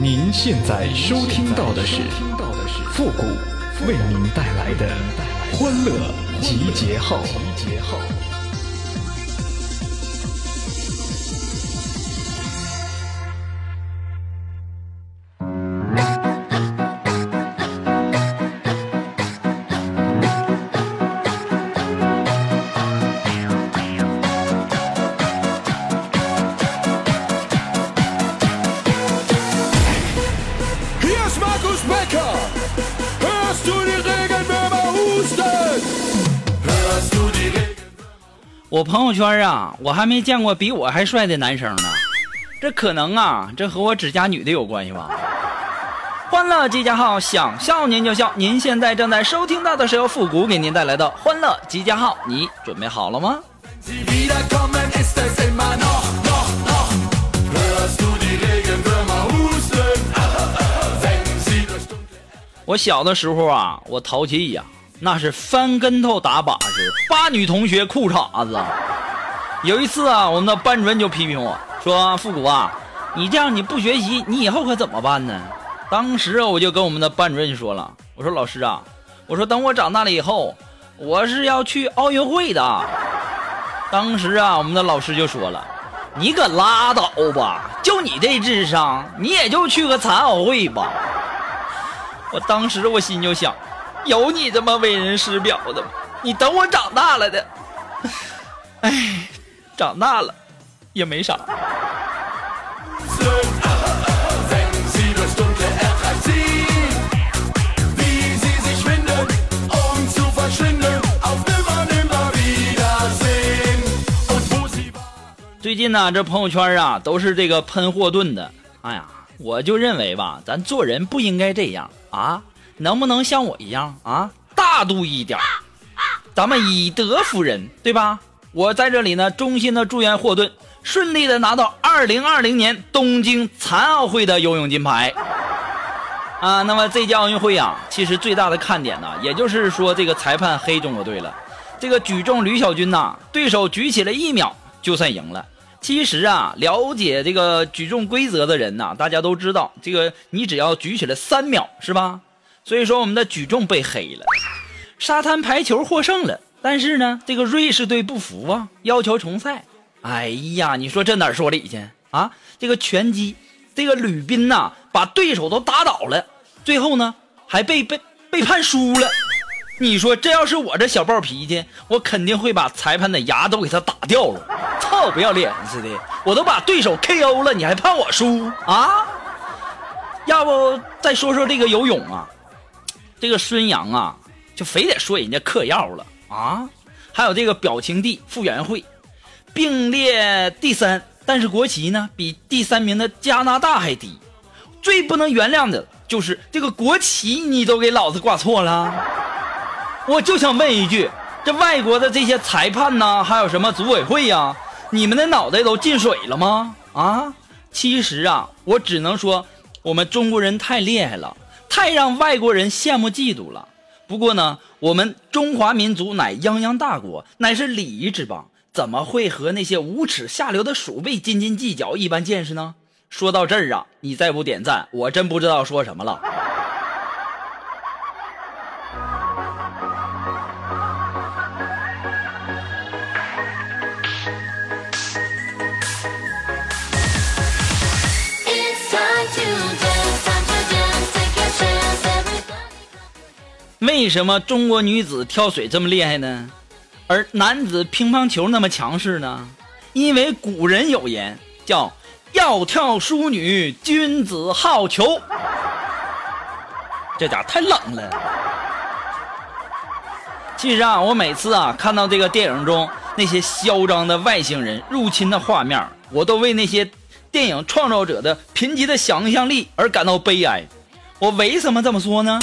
您现在收听到的是复古为您带来的欢乐集结号。我朋友圈啊，我还没见过比我还帅的男生呢。这可能啊，这和我指甲女的有关系吧？欢乐集结号，想笑您就笑。您现在正在收听到的是由复古给您带来的欢乐集结号，你准备好了吗？我小的时候啊，我淘气呀。那是翻跟头打把式，扒女同学裤衩子。有一次啊，我们的班主任就批评我说：“复古啊，你这样你不学习，你以后可怎么办呢？”当时我就跟我们的班主任说了：“我说老师啊，我说等我长大了以后，我是要去奥运会的。”当时啊，我们的老师就说了：“你可拉倒吧，就你这智商，你也就去个残奥会吧。”我当时我心就想。有你这么为人师表的吗？你等我长大了的，哎，长大了也没啥。最近呢，这朋友圈啊都是这个喷霍顿的。哎呀，我就认为吧，咱做人不应该这样啊。能不能像我一样啊，大度一点咱们以德服人，对吧？我在这里呢，衷心的祝愿霍顿顺利的拿到二零二零年东京残奥会的游泳金牌。啊，那么这届奥运会啊，其实最大的看点呢，也就是说这个裁判黑中国队了。这个举重吕小军呐，对手举起了一秒就算赢了。其实啊，了解这个举重规则的人呐，大家都知道，这个你只要举起来三秒，是吧？所以说我们的举重被黑了，沙滩排球获胜了，但是呢，这个瑞士队不服啊，要求重赛。哎呀，你说这哪说理去啊？这个拳击，这个吕斌呐，把对手都打倒了，最后呢还被被被判输了。你说这要是我这小暴脾气，我肯定会把裁判的牙都给他打掉了。操，不要脸似的，我都把对手 KO 了，你还判我输啊？要不再说说这个游泳啊？这个孙杨啊，就非得说人家嗑药了啊！还有这个表情帝傅园慧，并列第三，但是国旗呢比第三名的加拿大还低。最不能原谅的就是这个国旗你都给老子挂错了。我就想问一句，这外国的这些裁判呢，还有什么组委会呀，你们的脑袋都进水了吗？啊！其实啊，我只能说我们中国人太厉害了。太让外国人羡慕嫉妒了。不过呢，我们中华民族乃泱泱大国，乃是礼仪之邦，怎么会和那些无耻下流的鼠辈斤斤计较一般见识呢？说到这儿啊，你再不点赞，我真不知道说什么了。为什么中国女子跳水这么厉害呢？而男子乒乓球那么强势呢？因为古人有言，叫“要跳淑女，君子好逑”。这家太冷了。其实啊，我每次啊看到这个电影中那些嚣张的外星人入侵的画面，我都为那些电影创造者的贫瘠的想象力而感到悲哀。我为什么这么说呢？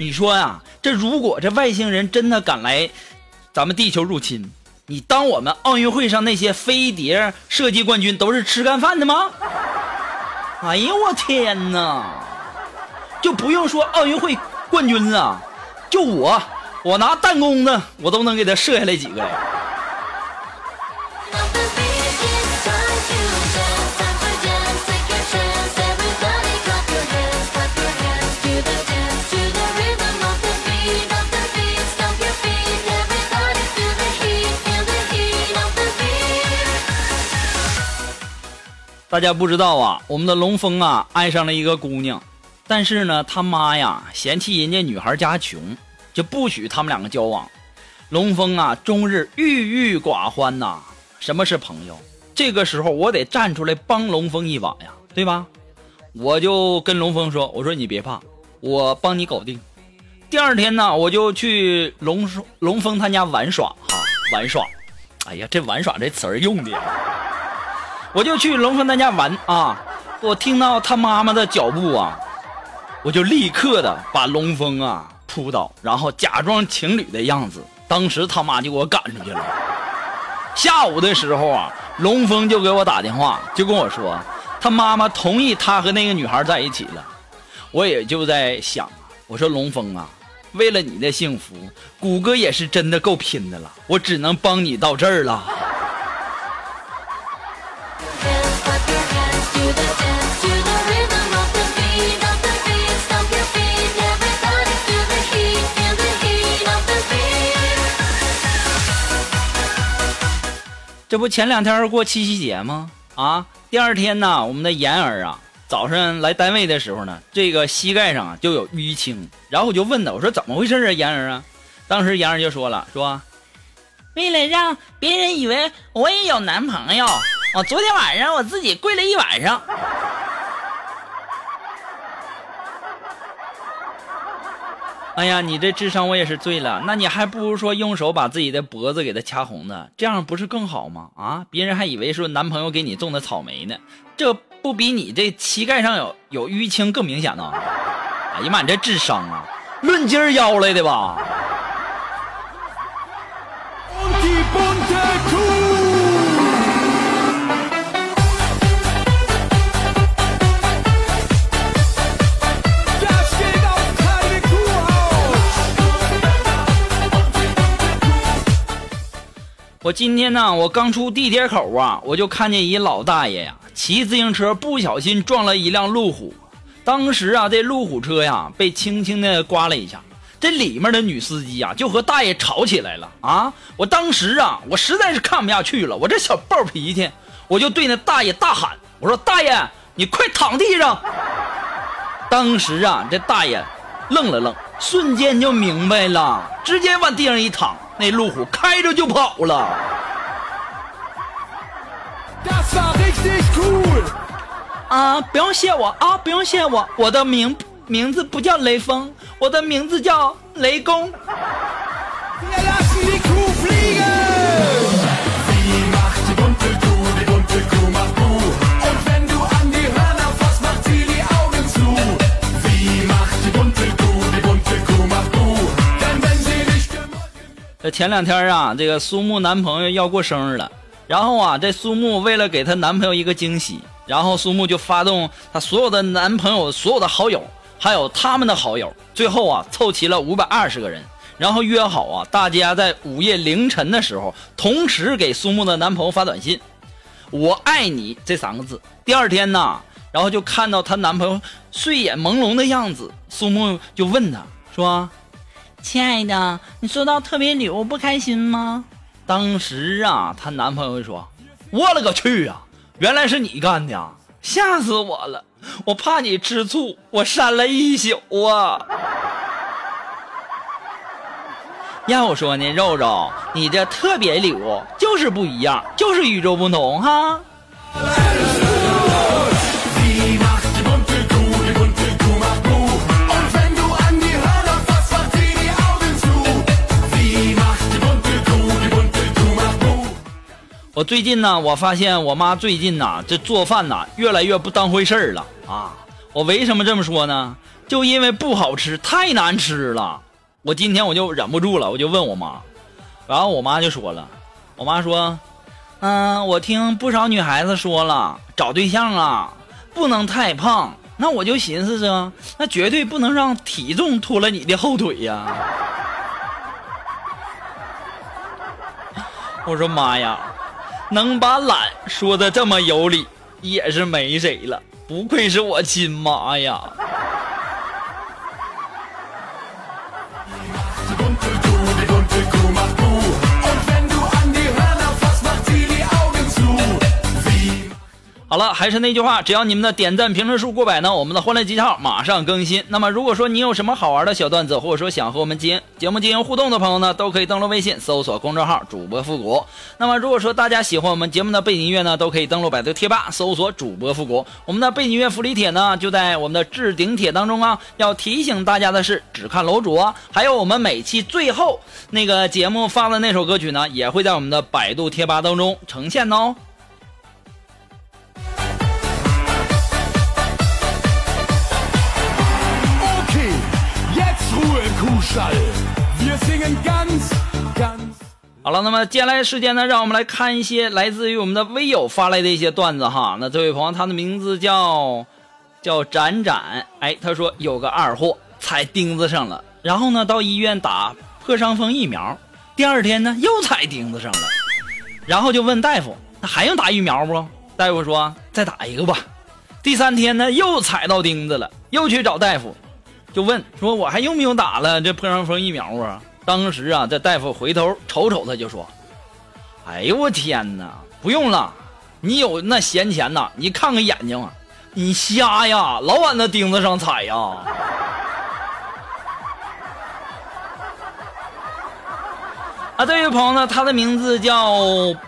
你说呀，这如果这外星人真的敢来咱们地球入侵，你当我们奥运会上那些飞碟射击冠军都是吃干饭的吗？哎呦我天哪！就不用说奥运会冠军了，就我，我拿弹弓子，我都能给他射下来几个呀。大家不知道啊，我们的龙峰啊爱上了一个姑娘，但是呢，他妈呀嫌弃人家女孩家穷，就不许他们两个交往。龙峰啊，终日郁郁寡欢呐。什么是朋友？这个时候我得站出来帮龙峰一把呀，对吧？我就跟龙峰说：“我说你别怕，我帮你搞定。”第二天呢，我就去龙龙峰他家玩耍哈，玩耍。哎呀，这玩耍这词儿用的！我就去龙峰他家玩啊，我听到他妈妈的脚步啊，我就立刻的把龙峰啊扑倒，然后假装情侣的样子。当时他妈就给我赶出去了。下午的时候啊，龙峰就给我打电话，就跟我说他妈妈同意他和那个女孩在一起了。我也就在想，我说龙峰啊，为了你的幸福，谷歌也是真的够拼的了，我只能帮你到这儿了。这不前两天过七夕节吗？啊，第二天呢，我们的妍儿啊，早上来单位的时候呢，这个膝盖上就有淤青，然后我就问她，我说怎么回事啊，妍儿啊？当时妍儿就说了，说为了让别人以为我也有男朋友，我昨天晚上我自己跪了一晚上。哎呀，你这智商我也是醉了。那你还不如说用手把自己的脖子给他掐红的，这样不是更好吗？啊，别人还以为说男朋友给你种的草莓呢，这不比你这膝盖上有有淤青更明显呢？哎呀妈，你这智商啊，论斤儿要来的吧？我今天呢，我刚出地铁口啊，我就看见一老大爷呀，骑自行车不小心撞了一辆路虎。当时啊，这路虎车呀被轻轻的刮了一下，这里面的女司机呀就和大爷吵起来了啊！我当时啊，我实在是看不下去了，我这小暴脾气，我就对那大爷大喊：“我说大爷，你快躺地上！”当时啊，这大爷愣了愣，瞬间就明白了，直接往地上一躺。那路虎开着就跑了。啊，不用谢我啊，不用谢我，我的名名字不叫雷锋，我的名字叫雷公。这前两天啊，这个苏木男朋友要过生日了，然后啊，这苏木为了给她男朋友一个惊喜，然后苏木就发动她所有的男朋友所有的好友，还有他们的好友，最后啊，凑齐了五百二十个人，然后约好啊，大家在午夜凌晨的时候，同时给苏木的男朋友发短信“我爱你”这三个字。第二天呢，然后就看到她男朋友睡眼朦胧的样子，苏木就问他说。亲爱的，你收到特别礼物不开心吗？当时啊，她男朋友就说：“我勒个去啊！原来是你干的，吓死我了！我怕你吃醋，我删了一宿啊。”要我说呢，肉肉，你这特别礼物就是不一样，就是与众不同哈。我最近呢，我发现我妈最近呐，这做饭呐越来越不当回事儿了啊！我为什么这么说呢？就因为不好吃，太难吃了。我今天我就忍不住了，我就问我妈，然后我妈就说了，我妈说，嗯，我听不少女孩子说了，找对象啊不能太胖。那我就寻思着，那绝对不能让体重拖了你的后腿呀。我说妈呀！能把懒说的这么有理，也是没谁了。不愧是我亲妈呀！好了，还是那句话，只要你们的点赞评论数过百呢，我们的欢乐集结号马上更新。那么，如果说你有什么好玩的小段子，或者说想和我们进节目进行互动的朋友呢，都可以登录微信搜索公众号主播复古。那么，如果说大家喜欢我们节目的背景音乐呢，都可以登录百度贴吧搜索主播复古。我们的背景音乐福利帖呢，就在我们的置顶帖当中啊。要提醒大家的是，只看楼主啊，还有我们每期最后那个节目发的那首歌曲呢，也会在我们的百度贴吧当中呈现哦。好了，那么接下来时间呢，让我们来看一些来自于我们的微友发来的一些段子哈。那这位朋友，他的名字叫叫展展，哎，他说有个二货踩钉子上了，然后呢到医院打破伤风疫苗，第二天呢又踩钉子上了，然后就问大夫，那还用打疫苗不？大夫说再打一个吧。第三天呢又踩到钉子了，又去找大夫。就问说：“我还用不用打了这破伤风疫苗啊？”当时啊，这大夫回头瞅瞅他，就说：“哎呦我天哪，不用了，你有那闲钱呐？你看看眼睛啊，你瞎呀，老往那钉子上踩呀！”啊，这位朋友呢，他的名字叫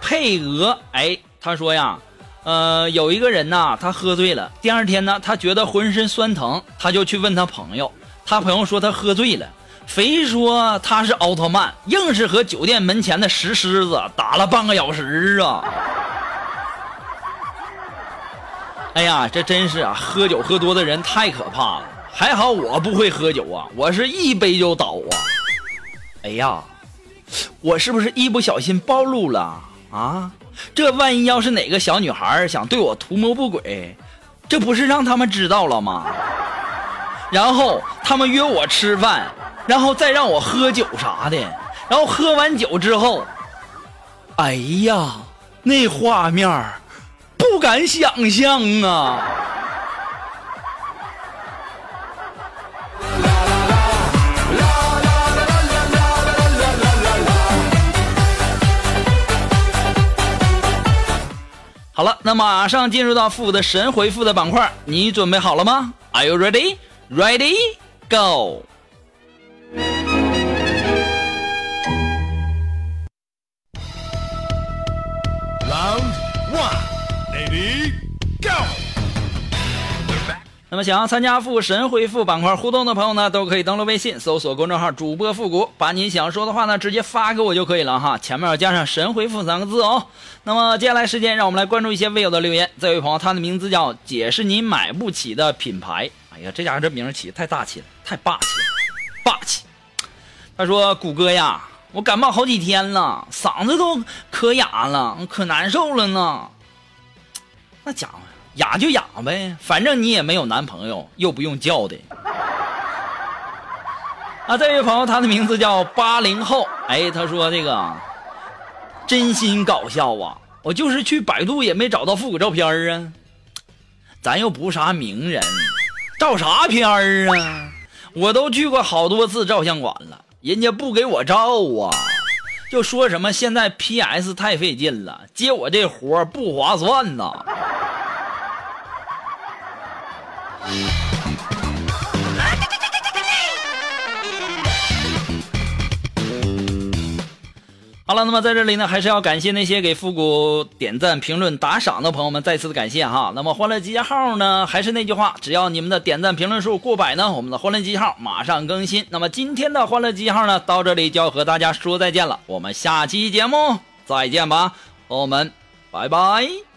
佩娥，哎，他说呀。呃，有一个人呐，他喝醉了。第二天呢，他觉得浑身酸疼，他就去问他朋友。他朋友说他喝醉了，非说他是奥特曼，硬是和酒店门前的石狮子打了半个小时啊！哎呀，这真是啊，喝酒喝多的人太可怕了。还好我不会喝酒啊，我是一杯就倒啊！哎呀，我是不是一不小心暴露了啊？这万一要是哪个小女孩想对我图谋不轨，这不是让他们知道了吗？然后他们约我吃饭，然后再让我喝酒啥的，然后喝完酒之后，哎呀，那画面不敢想象啊！好了，那马上进入到复古的神回复的板块，你准备好了吗？Are you ready? Ready? Go! Round one, ready? Go! 那么，想要参加复神回复板块互动的朋友呢，都可以登录微信搜索公众号“主播复古”，把你想说的话呢直接发给我就可以了哈，前面要加上“神回复”三个字哦。那么，接下来时间让我们来关注一些微友的留言。这位朋友，他的名字叫“姐是你买不起的品牌”。哎呀，这家伙这名起的太大气了，太霸气了，霸气！他说：“谷歌呀，我感冒好几天了，嗓子都可哑了，可难受了呢。”那家伙。哑就哑呗，反正你也没有男朋友，又不用叫的。啊，这位朋友，他的名字叫八零后。哎，他说这个真心搞笑啊！我就是去百度也没找到复古照片啊。咱又不啥名人，照啥片啊？我都去过好多次照相馆了，人家不给我照啊，就说什么现在 PS 太费劲了，接我这活不划算呐。好了，那么在这里呢，还是要感谢那些给复古点赞、评论、打赏的朋友们，再次的感谢哈。那么欢乐集结号呢，还是那句话，只要你们的点赞、评论数过百呢，我们的欢乐集结号马上更新。那么今天的欢乐集结号呢，到这里就要和大家说再见了，我们下期节目再见吧，朋友们，拜拜。